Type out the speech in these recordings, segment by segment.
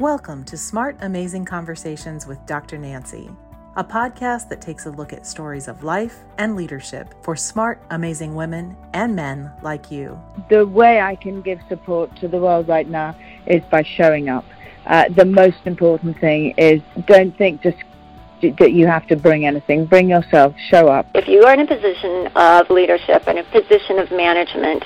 Welcome to Smart Amazing Conversations with Dr. Nancy, a podcast that takes a look at stories of life and leadership for smart, amazing women and men like you. The way I can give support to the world right now is by showing up. Uh, the most important thing is don't think just that you have to bring anything. Bring yourself, show up. If you are in a position of leadership and a position of management,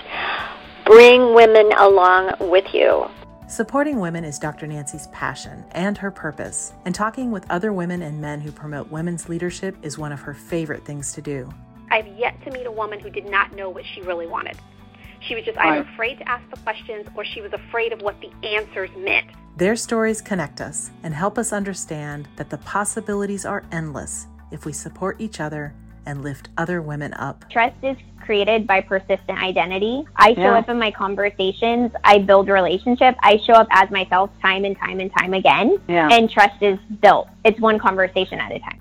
bring women along with you. Supporting women is Dr. Nancy's passion and her purpose, and talking with other women and men who promote women's leadership is one of her favorite things to do. I've yet to meet a woman who did not know what she really wanted. She was just either afraid to ask the questions or she was afraid of what the answers meant. Their stories connect us and help us understand that the possibilities are endless if we support each other and lift other women up. Trust is created by persistent identity. I show yeah. up in my conversations, I build relationship, I show up as myself time and time and time again, yeah. and trust is built. It's one conversation at a time.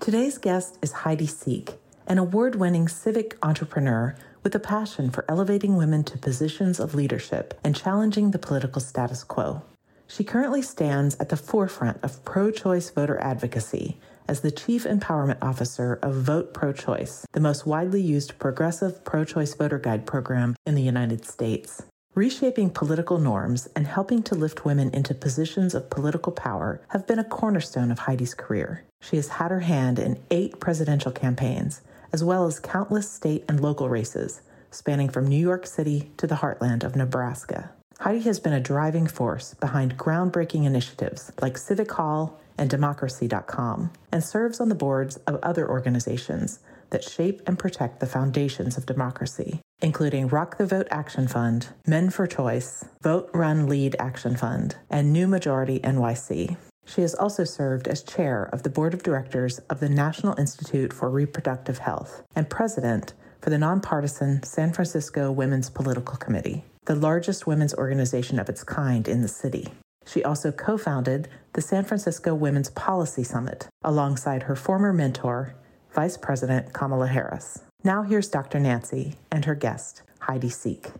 Today's guest is Heidi Sieck, an award winning civic entrepreneur with a passion for elevating women to positions of leadership and challenging the political status quo. She currently stands at the forefront of pro choice voter advocacy as the Chief Empowerment Officer of Vote Pro Choice, the most widely used progressive pro choice voter guide program in the United States. Reshaping political norms and helping to lift women into positions of political power have been a cornerstone of Heidi's career. She has had her hand in eight presidential campaigns, as well as countless state and local races, spanning from New York City to the heartland of Nebraska. Heidi has been a driving force behind groundbreaking initiatives like Civic Hall and Democracy.com, and serves on the boards of other organizations that shape and protect the foundations of democracy, including Rock the Vote Action Fund, Men for Choice, Vote Run Lead Action Fund, and New Majority NYC. She has also served as chair of the board of directors of the National Institute for Reproductive Health and president for the nonpartisan San Francisco Women's Political Committee, the largest women's organization of its kind in the city. She also co founded the San Francisco Women's Policy Summit alongside her former mentor, Vice President Kamala Harris. Now, here's Dr. Nancy and her guest, Heidi Sieck.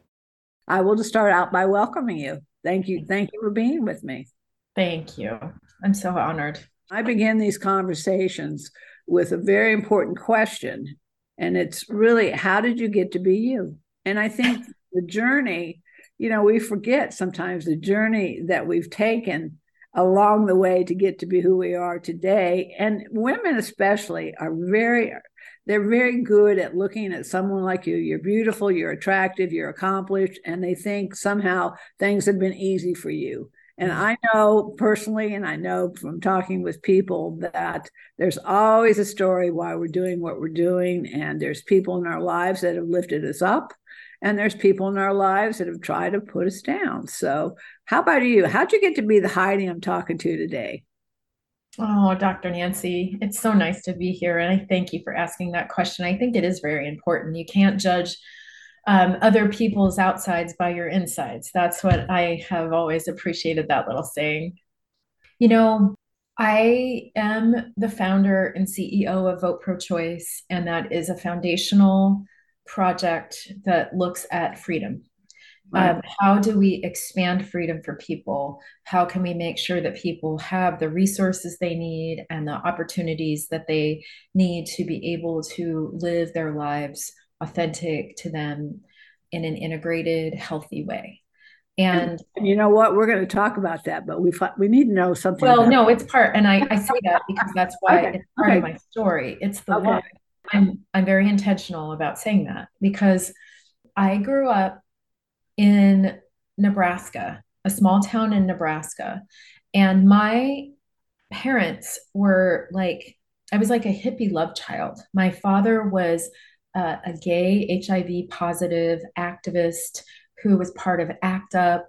I will just start out by welcoming you. Thank you. Thank you for being with me. Thank you. I'm so honored. I begin these conversations with a very important question. And it's really, how did you get to be you? And I think the journey you know, we forget sometimes the journey that we've taken along the way to get to be who we are today. And women, especially, are very, they're very good at looking at someone like you. You're beautiful, you're attractive, you're accomplished, and they think somehow things have been easy for you. And mm-hmm. I know personally, and I know from talking with people that there's always a story why we're doing what we're doing. And there's people in our lives that have lifted us up and there's people in our lives that have tried to put us down. So, how about you? How'd you get to be the Heidi I'm talking to today? Oh, Dr. Nancy, it's so nice to be here. And I thank you for asking that question. I think it is very important. You can't judge um, other people's outsides by your insides. That's what I have always appreciated that little saying. You know, I am the founder and CEO of Vote Pro Choice, and that is a foundational project that looks at freedom. Right. Um, how do we expand freedom for people? How can we make sure that people have the resources they need and the opportunities that they need to be able to live their lives authentic to them in an integrated, healthy way? And, and, you know what? We're going to talk about that, but we we need to know something. Well, no, it's part, and I, I say that because that's why okay. it's part okay. of my story. It's the okay. I'm I'm very intentional about saying that because I grew up in Nebraska, a small town in Nebraska, and my parents were like I was like a hippie love child. My father was uh, a gay HIV positive activist who was part of ACT UP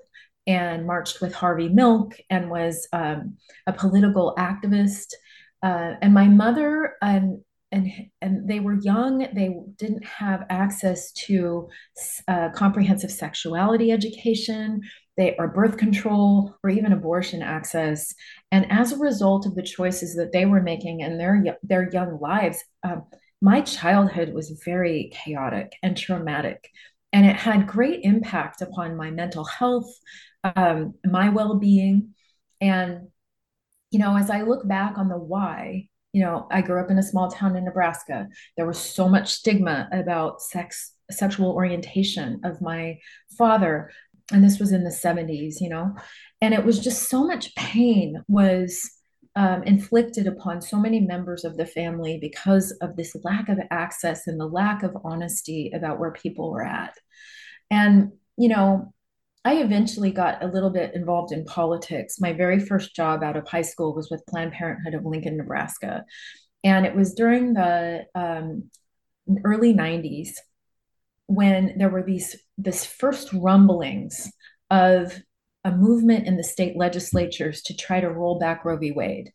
and marched with Harvey Milk and was um, a political activist. Uh, and my mother and and and they were young they didn't have access to uh, comprehensive sexuality education they or birth control or even abortion access and as a result of the choices that they were making in their their young lives um, my childhood was very chaotic and traumatic and it had great impact upon my mental health, um, my well being. And, you know, as I look back on the why, you know, I grew up in a small town in Nebraska. There was so much stigma about sex, sexual orientation of my father. And this was in the 70s, you know, and it was just so much pain was um, inflicted upon so many members of the family because of this lack of access and the lack of honesty about where people were at. And, you know, I eventually got a little bit involved in politics. My very first job out of high school was with Planned Parenthood of Lincoln, Nebraska. And it was during the um, early 90s when there were these this first rumblings of a movement in the state legislatures to try to roll back Roe v. Wade.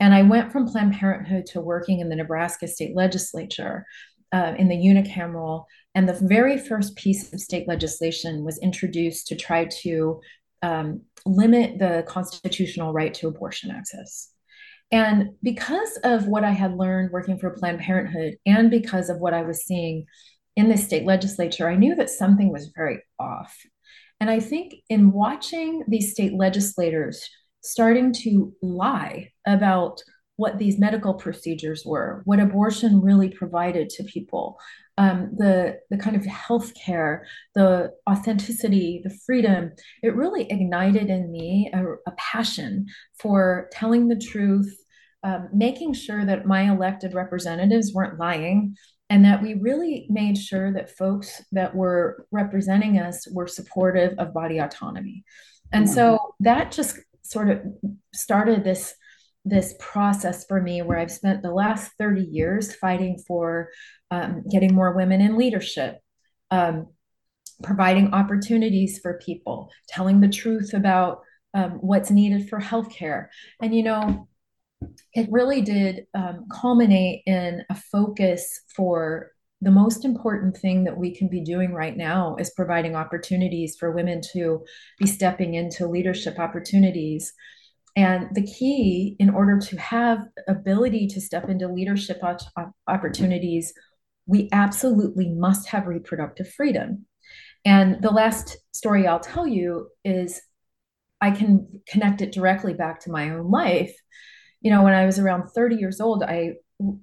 And I went from Planned Parenthood to working in the Nebraska state legislature uh, in the unicameral and the very first piece of state legislation was introduced to try to um, limit the constitutional right to abortion access. And because of what I had learned working for Planned Parenthood and because of what I was seeing in the state legislature, I knew that something was very off. And I think in watching these state legislators starting to lie about what these medical procedures were, what abortion really provided to people, um, the the kind of health care, the authenticity, the freedom. It really ignited in me a, a passion for telling the truth, um, making sure that my elected representatives weren't lying, and that we really made sure that folks that were representing us were supportive of body autonomy. And so that just sort of started this this process for me where I've spent the last 30 years fighting for um, getting more women in leadership, um, providing opportunities for people, telling the truth about um, what's needed for healthcare. And, you know, it really did um, culminate in a focus for the most important thing that we can be doing right now is providing opportunities for women to be stepping into leadership opportunities and the key in order to have ability to step into leadership opportunities, we absolutely must have reproductive freedom. And the last story I'll tell you is I can connect it directly back to my own life. You know, when I was around 30 years old, I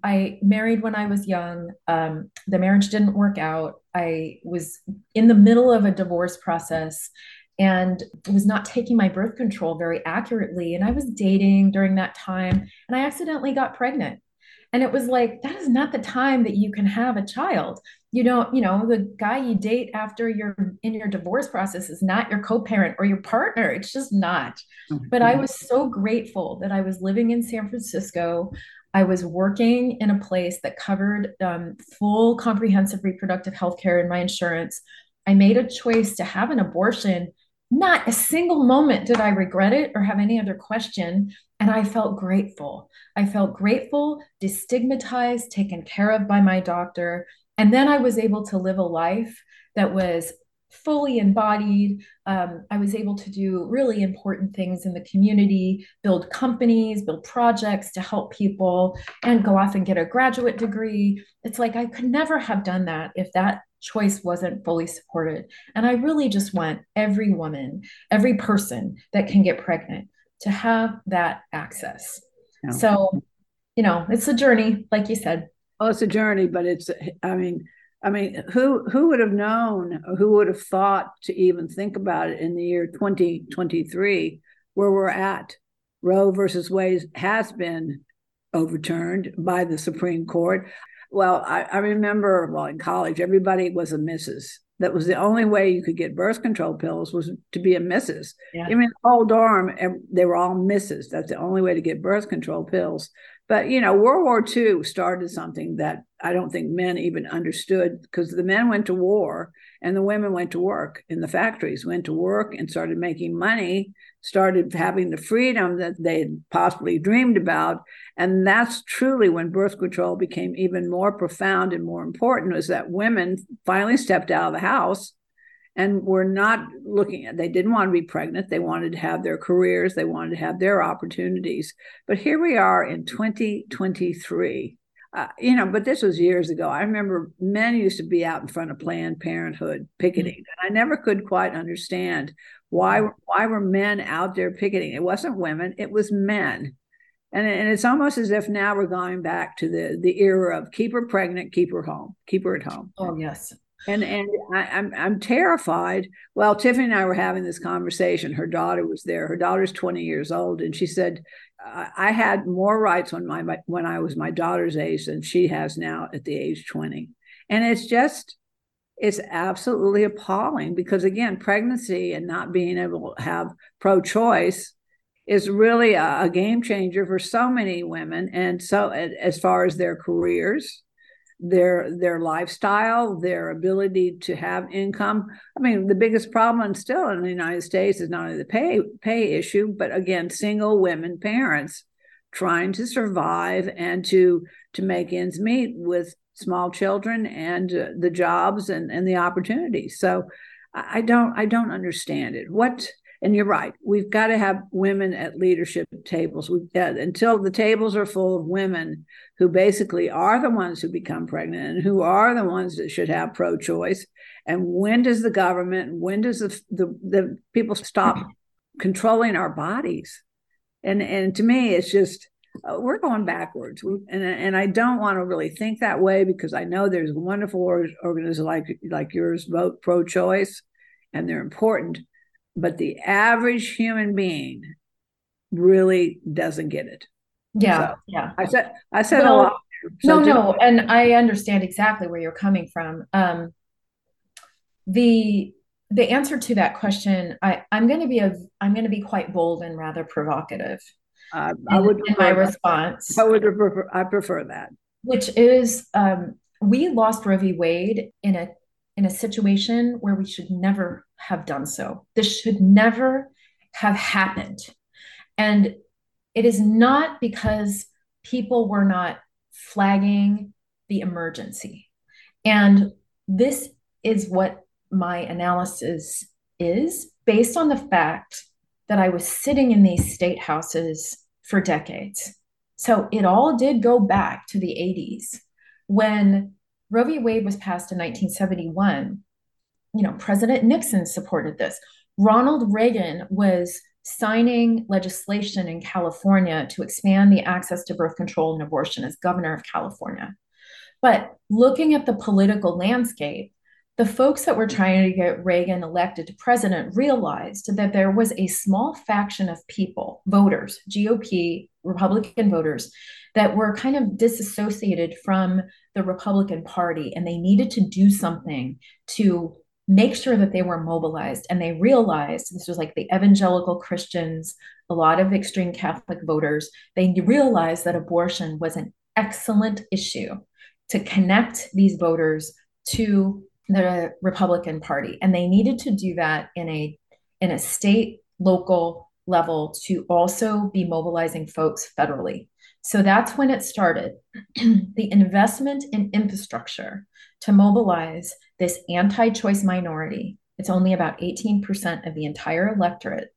I married when I was young. Um, the marriage didn't work out. I was in the middle of a divorce process and was not taking my birth control very accurately. And I was dating during that time and I accidentally got pregnant. And it was like, that is not the time that you can have a child. You don't, you know, the guy you date after you're in your divorce process is not your co parent or your partner. It's just not. Mm-hmm. But I was so grateful that I was living in San Francisco. I was working in a place that covered um, full comprehensive reproductive health care in my insurance. I made a choice to have an abortion not a single moment did I regret it or have any other question. And I felt grateful. I felt grateful, destigmatized, taken care of by my doctor. And then I was able to live a life that was fully embodied. Um, I was able to do really important things in the community, build companies, build projects to help people, and go off and get a graduate degree. It's like I could never have done that if that choice wasn't fully supported. And I really just want every woman, every person that can get pregnant to have that access. So, you know, it's a journey, like you said. Oh, it's a journey, but it's, I mean, I mean, who who would have known, who would have thought to even think about it in the year 2023, where we're at? Roe versus Wade has been overturned by the Supreme Court. Well, I, I remember, well, in college, everybody was a Mrs. That was the only way you could get birth control pills was to be a Mrs. Yeah. I mean, whole dorm, they were all Mrs. That's the only way to get birth control pills. But you know, World War II started something that I don't think men even understood because the men went to war and the women went to work in the factories, went to work and started making money, started having the freedom that they possibly dreamed about. And that's truly when birth control became even more profound and more important was that women finally stepped out of the house and were not looking at they didn't want to be pregnant they wanted to have their careers they wanted to have their opportunities but here we are in 2023 uh, you know, but this was years ago. I remember men used to be out in front of Planned Parenthood picketing, mm-hmm. and I never could quite understand why why were men out there picketing. It wasn't women; it was men. And, and it's almost as if now we're going back to the the era of keep her pregnant, keep her home, keep her at home. Oh yes, and and I, am I'm, I'm terrified. Well, Tiffany and I were having this conversation. Her daughter was there. Her daughter's 20 years old, and she said, "I had more rights when my when I was my daughter's age than she has now at the age 20." And it's just it's absolutely appalling because again, pregnancy and not being able to have pro-choice is really a, a game changer for so many women, and so as far as their careers their their lifestyle, their ability to have income. I mean, the biggest problem still in the United States is not only the pay pay issue, but again, single women parents trying to survive and to to make ends meet with small children and uh, the jobs and and the opportunities. So I don't I don't understand it. What and you're right. We've got to have women at leadership tables. We uh, until the tables are full of women who basically are the ones who become pregnant and who are the ones that should have pro-choice. And when does the government, when does the the, the people stop controlling our bodies? And and to me, it's just uh, we're going backwards. And and I don't want to really think that way because I know there's wonderful organizations like like yours vote pro-choice, and they're important but the average human being really doesn't get it. Yeah, so yeah. I said I said well, a lot. So no, no, and I understand exactly where you're coming from. Um, the the answer to that question, I I'm going to be a I'm going to be quite bold and rather provocative. Uh, I would in my response. I would prefer I prefer that. Which is um, we lost Roe v. Wade in a in a situation where we should never have done so. This should never have happened. And it is not because people were not flagging the emergency. And this is what my analysis is based on the fact that I was sitting in these state houses for decades. So it all did go back to the 80s when Roe v. Wade was passed in 1971. You know, President Nixon supported this. Ronald Reagan was signing legislation in California to expand the access to birth control and abortion as governor of California. But looking at the political landscape, the folks that were trying to get Reagan elected to president realized that there was a small faction of people, voters, GOP, Republican voters, that were kind of disassociated from the Republican Party and they needed to do something to make sure that they were mobilized. And they realized this was like the evangelical Christians, a lot of extreme Catholic voters, they realized that abortion was an excellent issue to connect these voters to the Republican Party. And they needed to do that in a in a state, local level to also be mobilizing folks federally. So that's when it started. the investment in infrastructure to mobilize this anti choice minority, it's only about 18% of the entire electorate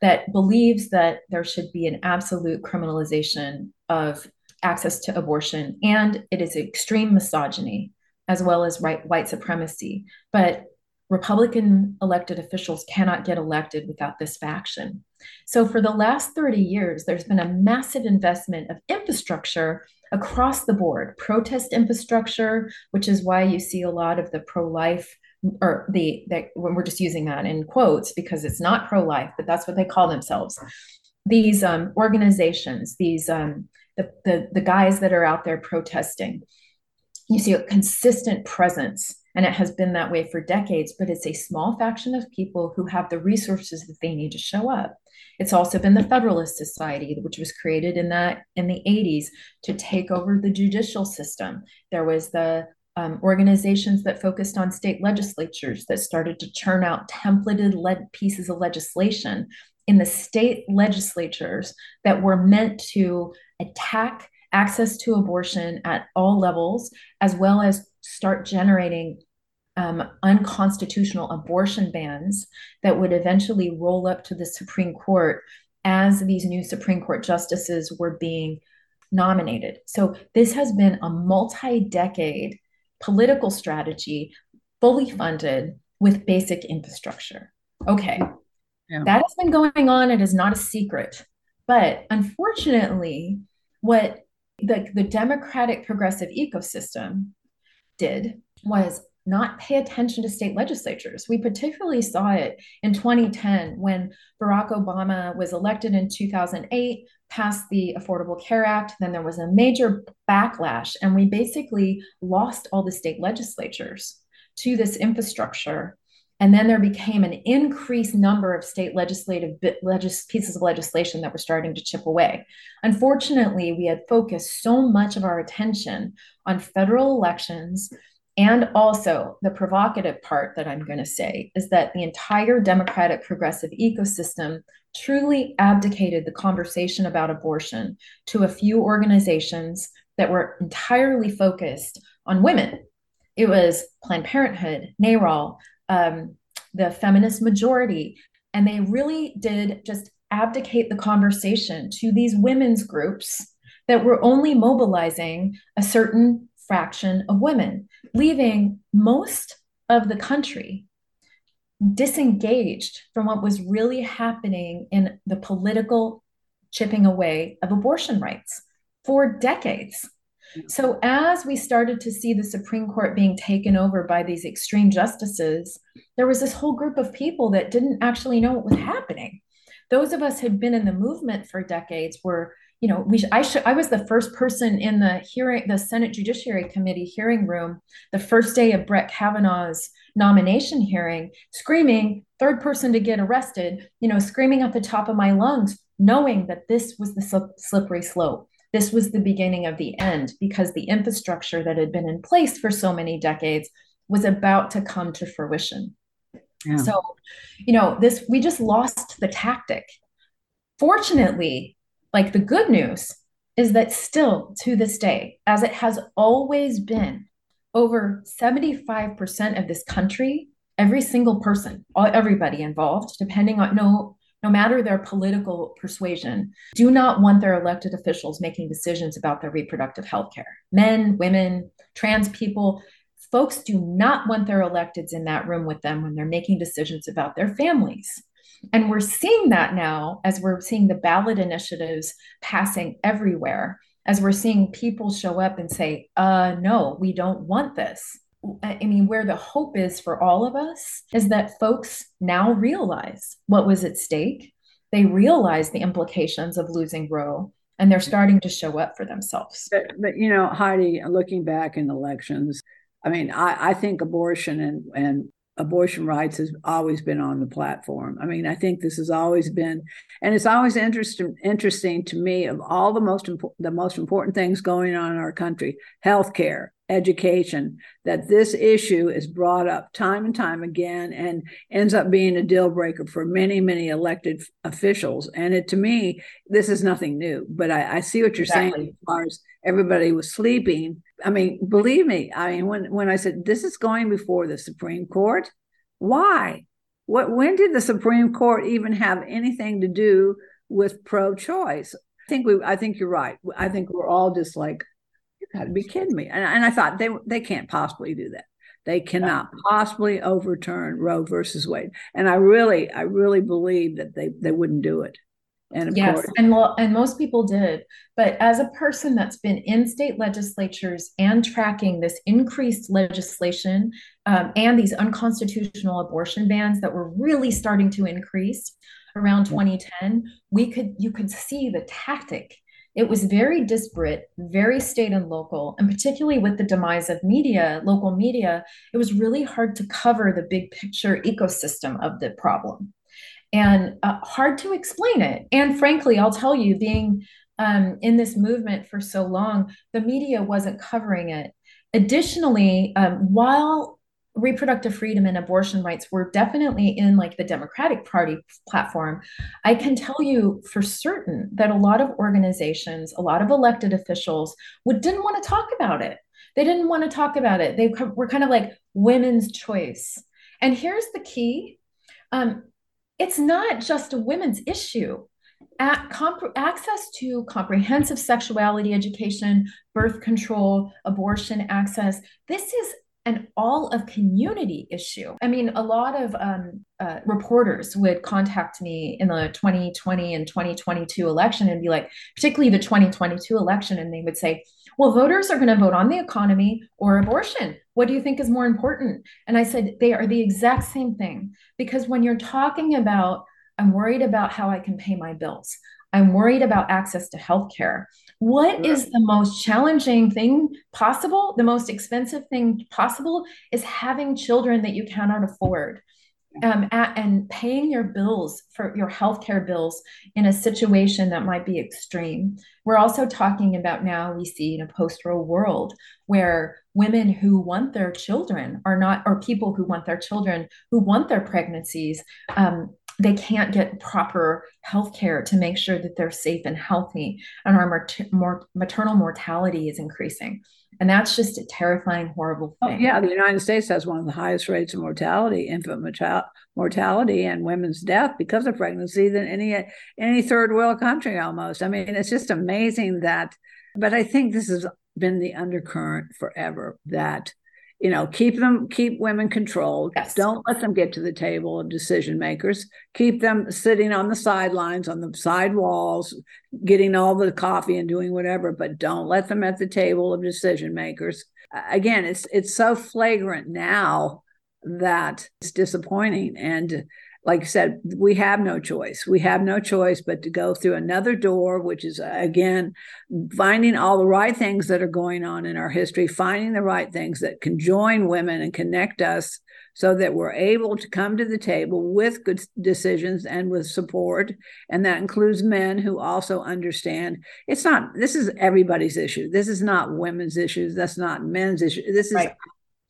that believes that there should be an absolute criminalization of access to abortion. And it is extreme misogyny as well as right, white supremacy. But Republican elected officials cannot get elected without this faction. So, for the last 30 years, there's been a massive investment of infrastructure across the board protest infrastructure, which is why you see a lot of the pro life or the that when we're just using that in quotes because it's not pro life, but that's what they call themselves. These um, organizations, these um, the, the the guys that are out there protesting, you see a consistent presence and it has been that way for decades but it's a small faction of people who have the resources that they need to show up. It's also been the federalist society which was created in that in the 80s to take over the judicial system. There was the um, organizations that focused on state legislatures that started to churn out templated led pieces of legislation in the state legislatures that were meant to attack access to abortion at all levels, as well as start generating um, unconstitutional abortion bans that would eventually roll up to the Supreme Court as these new Supreme Court justices were being nominated. So this has been a multi decade political strategy, fully funded with basic infrastructure. Okay. Yeah. That has been going on. It is not a secret. But unfortunately, what the, the democratic progressive ecosystem did was not pay attention to state legislatures. We particularly saw it in 2010 when Barack Obama was elected in 2008, passed the Affordable Care Act. Then there was a major backlash, and we basically lost all the state legislatures to this infrastructure. And then there became an increased number of state legislative legis- pieces of legislation that were starting to chip away. Unfortunately, we had focused so much of our attention on federal elections and also, the provocative part that I'm going to say is that the entire democratic progressive ecosystem truly abdicated the conversation about abortion to a few organizations that were entirely focused on women. It was Planned Parenthood, NARAL, um, the feminist majority, and they really did just abdicate the conversation to these women's groups that were only mobilizing a certain fraction of women, leaving most of the country disengaged from what was really happening in the political chipping away of abortion rights for decades. So, as we started to see the Supreme Court being taken over by these extreme justices, there was this whole group of people that didn't actually know what was happening. Those of us who had been in the movement for decades were you know, we I should I was the first person in the hearing the Senate Judiciary Committee hearing room the first day of Brett Kavanaugh's nomination hearing, screaming, third person to get arrested, you know, screaming at the top of my lungs, knowing that this was the slippery slope. This was the beginning of the end because the infrastructure that had been in place for so many decades was about to come to fruition. Yeah. So, you know, this we just lost the tactic. Fortunately, like the good news is that still to this day, as it has always been, over 75% of this country, every single person, everybody involved, depending on no no matter their political persuasion, do not want their elected officials making decisions about their reproductive health care. Men, women, trans people, folks do not want their electeds in that room with them when they're making decisions about their families. And we're seeing that now as we're seeing the ballot initiatives passing everywhere, as we're seeing people show up and say, uh, no, we don't want this. I mean, where the hope is for all of us is that folks now realize what was at stake. They realize the implications of losing Roe and they're starting to show up for themselves. But, but you know, Heidi, looking back in elections, I mean, I, I think abortion and, and abortion rights has always been on the platform. I mean, I think this has always been, and it's always interesting interesting to me of all the most important the most important things going on in our country, healthcare, education, that this issue is brought up time and time again and ends up being a deal breaker for many, many elected officials. And it to me, this is nothing new. But I, I see what you're exactly. saying as far as everybody was sleeping. I mean, believe me, I mean, when when I said this is going before the Supreme Court, why? What when did the Supreme Court even have anything to do with pro-choice? I think we I think you're right. I think we're all just like, you gotta be kidding me. And, and I thought they they can't possibly do that. They cannot possibly overturn Roe versus Wade. And I really, I really believe that they they wouldn't do it. And yes, course, and lo- and most people did. But as a person that's been in state legislatures and tracking this increased legislation um, and these unconstitutional abortion bans that were really starting to increase around 2010, we could you could see the tactic. It was very disparate, very state and local, and particularly with the demise of media, local media, it was really hard to cover the big picture ecosystem of the problem and uh, hard to explain it. And frankly, I'll tell you, being um, in this movement for so long, the media wasn't covering it. Additionally, um, while reproductive freedom and abortion rights were definitely in like the Democratic Party platform, I can tell you for certain that a lot of organizations, a lot of elected officials would didn't want to talk about it. They didn't want to talk about it. They were kind of like women's choice. And here's the key um, it's not just a women's issue. comp- access to comprehensive sexuality education, birth control, abortion access. This is an all of community issue. I mean, a lot of um, uh, reporters would contact me in the 2020 and 2022 election and be like, particularly the 2022 election, and they would say, well, voters are going to vote on the economy or abortion. What do you think is more important? And I said, they are the exact same thing. Because when you're talking about, I'm worried about how I can pay my bills, I'm worried about access to healthcare. What is the most challenging thing possible? The most expensive thing possible is having children that you cannot afford. Um, at, and paying your bills for your healthcare bills in a situation that might be extreme. We're also talking about now we see in a post-Roe world where women who want their children are not, or people who want their children who want their pregnancies um, they can't get proper health care to make sure that they're safe and healthy and our mater- maternal mortality is increasing. And that's just a terrifying horrible oh, thing. oh, yeah the united states has one of the highest rates of mortality infant mortality and women's death because of pregnancy than any any third world country almost. I mean it's just amazing that but i think this has been the undercurrent forever that you know keep them keep women controlled. Yes. don't let them get to the table of decision makers. Keep them sitting on the sidelines on the side walls getting all the coffee and doing whatever but don't let them at the table of decision makers. Again it's it's so flagrant now that it's disappointing and like I said, we have no choice. We have no choice but to go through another door, which is again finding all the right things that are going on in our history, finding the right things that can join women and connect us so that we're able to come to the table with good decisions and with support. And that includes men who also understand it's not, this is everybody's issue. This is not women's issues. That's not men's issue. This is right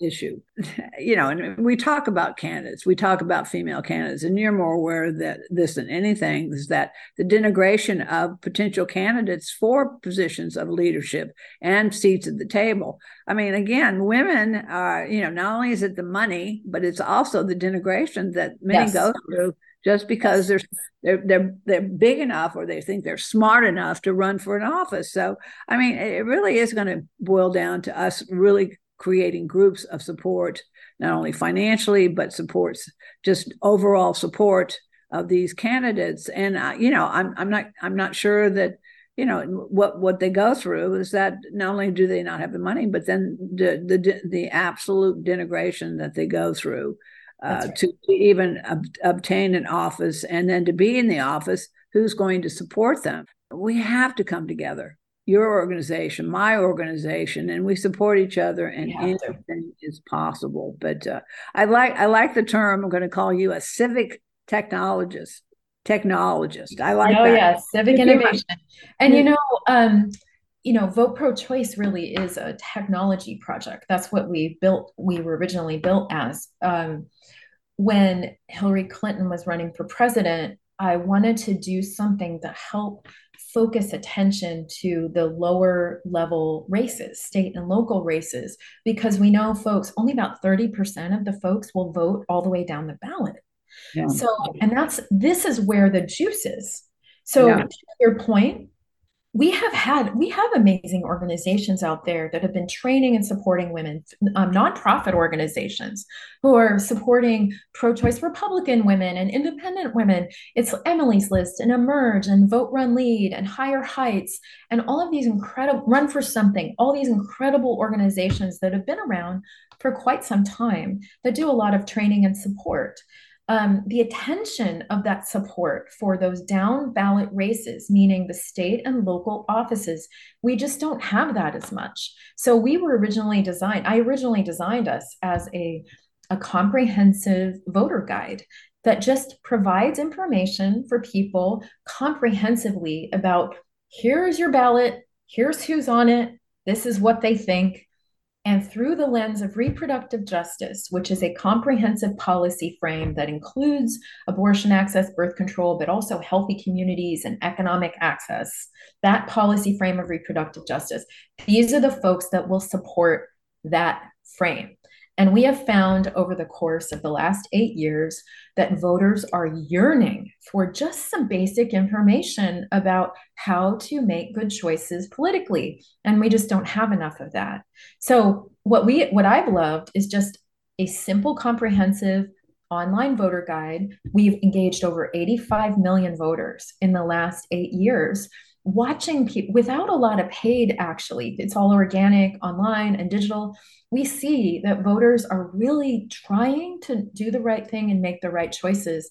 issue. You know, and we talk about candidates, we talk about female candidates, and you're more aware that this than anything is that the denigration of potential candidates for positions of leadership and seats at the table. I mean, again, women are, you know, not only is it the money, but it's also the denigration that many yes. go through just because they're they're they're they're big enough or they think they're smart enough to run for an office. So I mean, it really is going to boil down to us really creating groups of support, not only financially, but supports just overall support of these candidates. And uh, you know, I'm I'm not I'm not sure that you know what what they go through is that not only do they not have the money, but then the the the absolute denigration that they go through uh, right. to even ob- obtain an office and then to be in the office. Who's going to support them? We have to come together your organization, my organization, and we support each other, and anything is possible. But uh, I like I like the term. I'm going to call you a civic technologist. Technologist. I like. Oh that. yeah, civic innovation. And you know, um, you know, vote pro choice really is a technology project. That's what we built. We were originally built as. Um, when Hillary Clinton was running for president, I wanted to do something to help focus attention to the lower level races, state and local races, because we know folks, only about 30% of the folks will vote all the way down the ballot. Yeah. So, and that's this is where the juice is. So, yeah. to your point, we have had we have amazing organizations out there that have been training and supporting women um, nonprofit organizations who are supporting pro-choice republican women and independent women. It's emily's list and emerge and vote run lead and higher heights and all of these incredible run for something all these incredible organizations that have been around for quite some time that do a lot of training and support um, the attention of that support for those down ballot races, meaning the state and local offices, we just don't have that as much. So we were originally designed, I originally designed us as a, a comprehensive voter guide that just provides information for people comprehensively about here's your ballot, here's who's on it, this is what they think, and through the lens of reproductive justice, which is a comprehensive policy frame that includes abortion access, birth control, but also healthy communities and economic access, that policy frame of reproductive justice, these are the folks that will support that frame. And we have found over the course of the last eight years that voters are yearning for just some basic information about how to make good choices politically. And we just don't have enough of that. So what we what I've loved is just a simple, comprehensive online voter guide. We've engaged over 85 million voters in the last eight years watching people without a lot of paid actually it's all organic online and digital we see that voters are really trying to do the right thing and make the right choices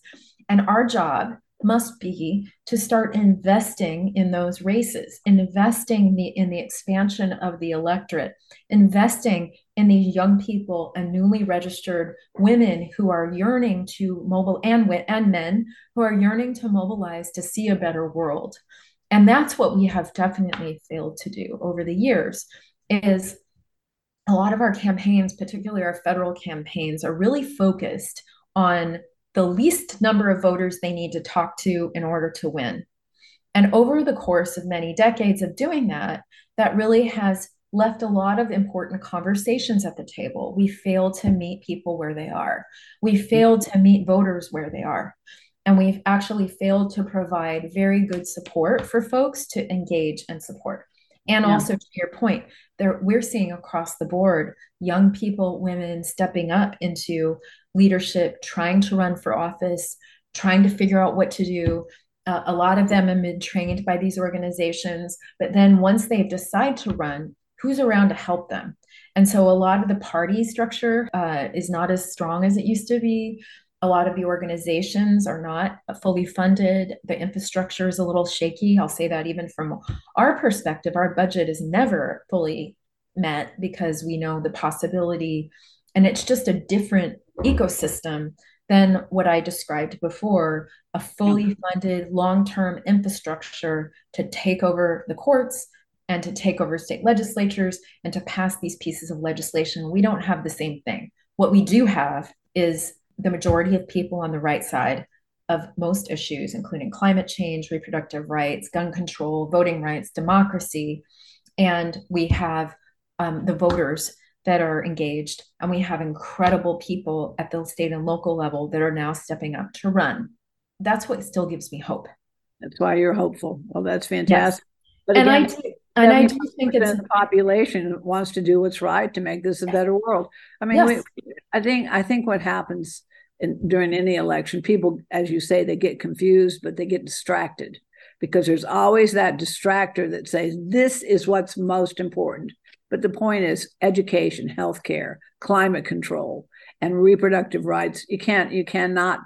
and our job must be to start investing in those races, investing the, in the expansion of the electorate, investing in these young people and newly registered women who are yearning to mobile and and men who are yearning to mobilize to see a better world. And that's what we have definitely failed to do over the years is a lot of our campaigns, particularly our federal campaigns, are really focused on the least number of voters they need to talk to in order to win. And over the course of many decades of doing that, that really has left a lot of important conversations at the table. We fail to meet people where they are. We fail to meet voters where they are. And we've actually failed to provide very good support for folks to engage and support. And yeah. also to your point, there we're seeing across the board young people, women stepping up into leadership, trying to run for office, trying to figure out what to do. Uh, a lot of them have been trained by these organizations, but then once they decide to run, who's around to help them? And so a lot of the party structure uh, is not as strong as it used to be a lot of the organizations are not fully funded. The infrastructure is a little shaky. I'll say that even from our perspective, our budget is never fully met because we know the possibility, and it's just a different ecosystem than what I described before a fully mm-hmm. funded long term infrastructure to take over the courts and to take over state legislatures and to pass these pieces of legislation. We don't have the same thing. What we do have is the majority of people on the right side of most issues, including climate change, reproductive rights, gun control, voting rights, democracy. And we have um, the voters that are engaged, and we have incredible people at the state and local level that are now stepping up to run. That's what still gives me hope. That's why you're hopeful. Well, that's fantastic. Yes. But and again, I do, and I do think it's the population wants to do what's right to make this a better world. I mean, yes. we, I think I think what happens in, during any election, people, as you say, they get confused, but they get distracted because there's always that distractor that says this is what's most important. But the point is education, healthcare, climate control, and reproductive rights. You can't, you cannot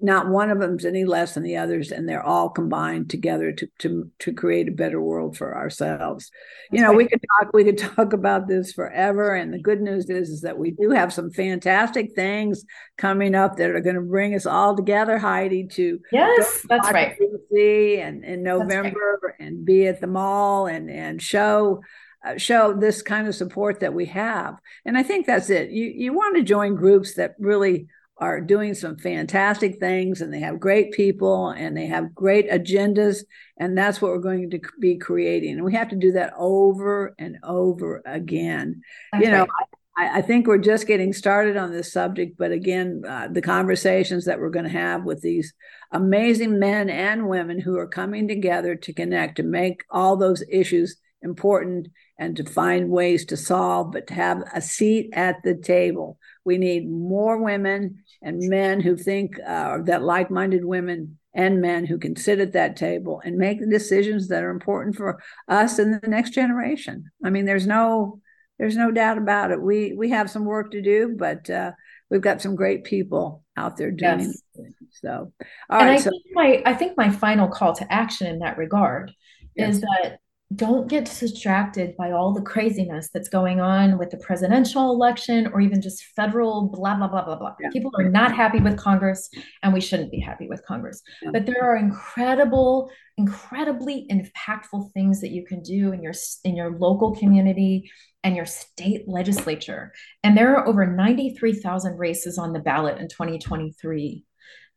not one of them's any less than the others and they're all combined together to to to create a better world for ourselves. You know we could talk we could talk about this forever and the good news is is that we do have some fantastic things coming up that are going to bring us all together heidi to yes that's right. and in november right. and be at the mall and and show uh, show this kind of support that we have. And i think that's it. You you want to join groups that really are doing some fantastic things and they have great people and they have great agendas and that's what we're going to be creating and we have to do that over and over again that's you know right. I, I, think we're just getting started on this subject but again uh, the conversations that we're going to have with these amazing men and women who are coming together to connect to make all those issues important and to find ways to solve but to have a seat at the table we need more women and men who think uh, that like minded women and men who can sit at that table and make the decisions that are important for us and the next generation. I mean, there's no there's no doubt about it. We we have some work to do, but uh, we've got some great people out there doing yes. it. So, all and right, I so, think my I think my final call to action in that regard yes. is that don't get distracted by all the craziness that's going on with the presidential election or even just federal blah blah blah blah blah yeah. people are not happy with congress and we shouldn't be happy with congress yeah. but there are incredible incredibly impactful things that you can do in your in your local community and your state legislature and there are over 93,000 races on the ballot in 2023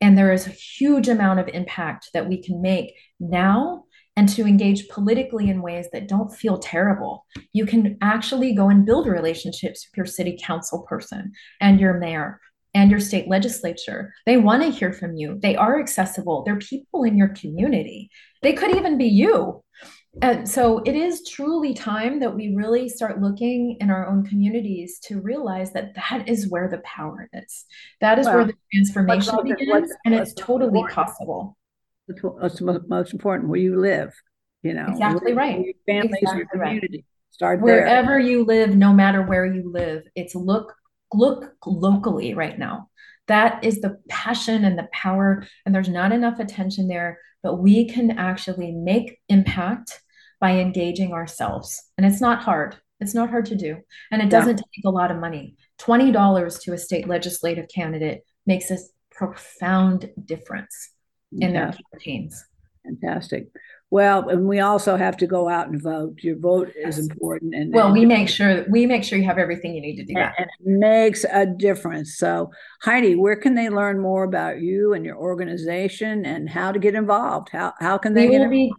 And there is a huge amount of impact that we can make now and to engage politically in ways that don't feel terrible. You can actually go and build relationships with your city council person and your mayor and your state legislature. They want to hear from you. They are accessible. They're people in your community. They could even be you. And so it is truly time that we really start looking in our own communities to realize that that is where the power is. That is well, where the transformation begins, and it's totally important. What's uh, most important? Where you live, you know, exactly right. Your families, exactly your community. Right. Start wherever there. you live, no matter where you live. It's look look locally right now. That is the passion and the power, and there's not enough attention there. But we can actually make impact by engaging ourselves. And it's not hard. It's not hard to do. And it doesn't yeah. take a lot of money. $20 to a state legislative candidate makes a profound difference in their campaigns. Fantastic. Well, and we also have to go out and vote. Your vote is important. And well, we make sure we make sure you have everything you need to do that. And it makes a difference. So, Heidi, where can they learn more about you and your organization and how to get involved? How how can they we get involved? Be,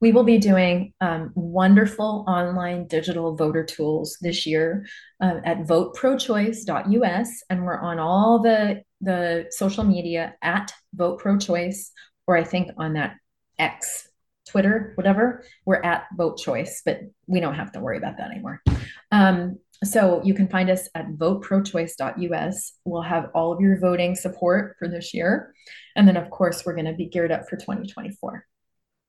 we will be doing um, wonderful online digital voter tools this year uh, at voteprochoice.us, and we're on all the the social media at vote pro choice, or I think on that X Twitter, whatever, we're at Vote Choice, but we don't have to worry about that anymore. Um, so you can find us at voteprochoice.us. We'll have all of your voting support for this year. And then, of course, we're going to be geared up for 2024.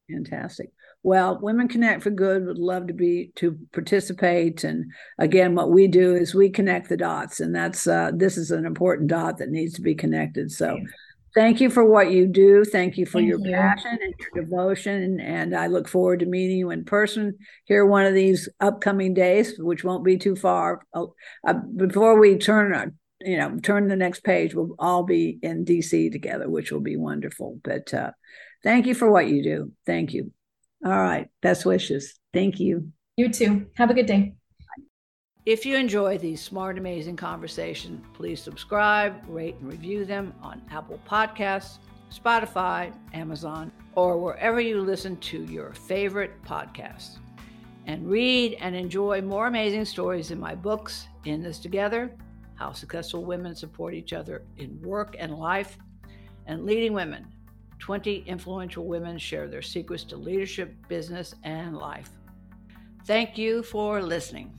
Fantastic. Well, Women Connect for Good would love to be to participate. And again, what we do is we connect the dots, and that's uh, this is an important dot that needs to be connected. So Thank you for what you do. Thank you for Thank your you. passion and your devotion. And I look forward to meeting you in person here one of these upcoming days, which won't be too far. Oh, uh, before we turn, uh, you know, turn the next page, we'll all be in DC together, which will be wonderful. But uh, thank you for what you do. Thank you. All right. Best wishes. Thank you. You too. Have a good day. If you enjoy these smart, amazing conversations, please subscribe, rate, and review them on Apple Podcasts, Spotify, Amazon, or wherever you listen to your favorite podcasts. And read and enjoy more amazing stories in my books, In This Together How Successful Women Support Each Other in Work and Life, and Leading Women 20 Influential Women Share Their Secrets to Leadership, Business, and Life. Thank you for listening.